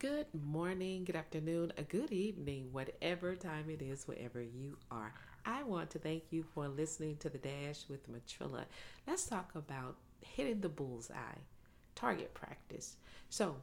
Good morning, good afternoon, a good evening, whatever time it is, wherever you are. I want to thank you for listening to The Dash with Matrilla. Let's talk about hitting the bullseye, target practice. So,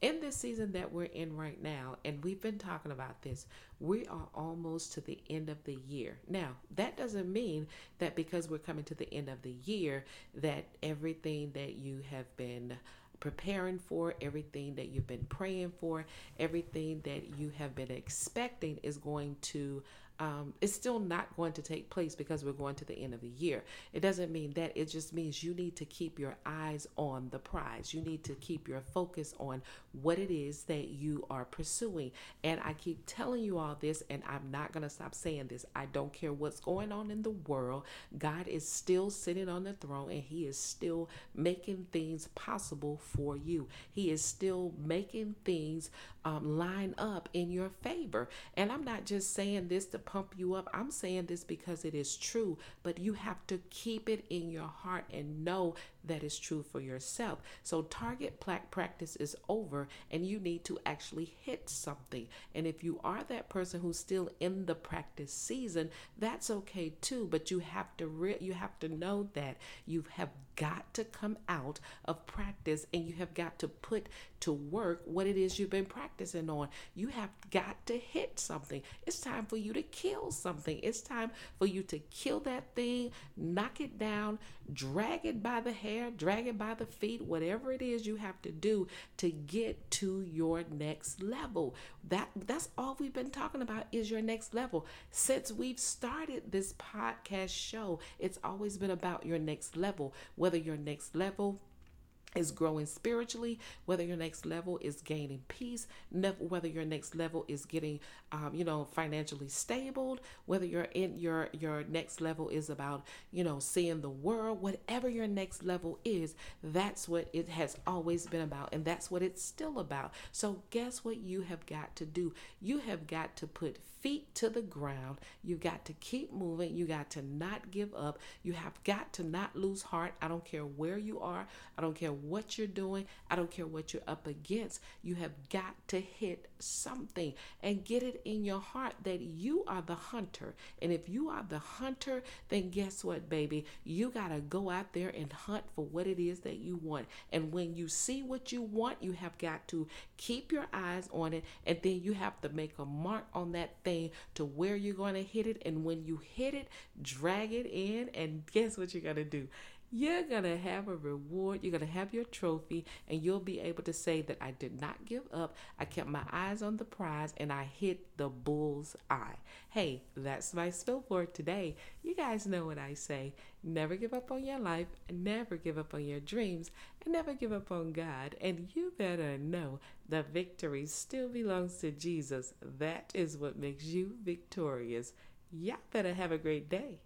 in this season that we're in right now, and we've been talking about this, we are almost to the end of the year. Now, that doesn't mean that because we're coming to the end of the year, that everything that you have been preparing for, everything that you've been praying for, everything that you have been expecting is going to um, it's still not going to take place because we're going to the end of the year. It doesn't mean that. It just means you need to keep your eyes on the prize. You need to keep your focus on what it is that you are pursuing. And I keep telling you all this, and I'm not going to stop saying this. I don't care what's going on in the world. God is still sitting on the throne, and He is still making things possible for you. He is still making things um, line up in your favor. And I'm not just saying this to pump you up. I'm saying this because it is true, but you have to keep it in your heart and know that is true for yourself. So, target plaque practice is over, and you need to actually hit something. And if you are that person who's still in the practice season, that's okay too. But you have to re- you have to know that you have got to come out of practice and you have got to put to work what it is you've been practicing on. You have got to hit something. It's time for you to kill something. It's time for you to kill that thing, knock it down, drag it by the hair, drag it by the feet, whatever it is you have to do to get to your next level. That that's all we've been talking about is your next level. Since we've started this podcast show, it's always been about your next level, whether your next level is growing spiritually, whether your next level is gaining peace, whether your next level is getting, um, you know, financially stable, whether you're in your your next level is about, you know, seeing the world, whatever your next level is, that's what it has always been about, and that's what it's still about. So guess what you have got to do? You have got to put feet to the ground. You've got to keep moving. You got to not give up. You have got to not lose heart. I don't care where you are. I don't care what you're doing. I don't care what you're up against. You have got to hit something and get it in your heart that you are the hunter. And if you are the hunter, then guess what, baby? You got to go out there and hunt for what it is that you want. And when you see what you want, you have got to keep your eyes on it. And then you have to make a mark on that thing to where you're going to hit it. And when you hit it, drag it in. And guess what you're going to do? You're going to have a reward. You're going to have your trophy, and you'll be able to say that I did not give up. I kept my eyes on the prize and I hit the bull's eye. Hey, that's my spill for today. You guys know what I say never give up on your life, never give up on your dreams, and never give up on God. And you better know the victory still belongs to Jesus. That is what makes you victorious. Y'all better have a great day.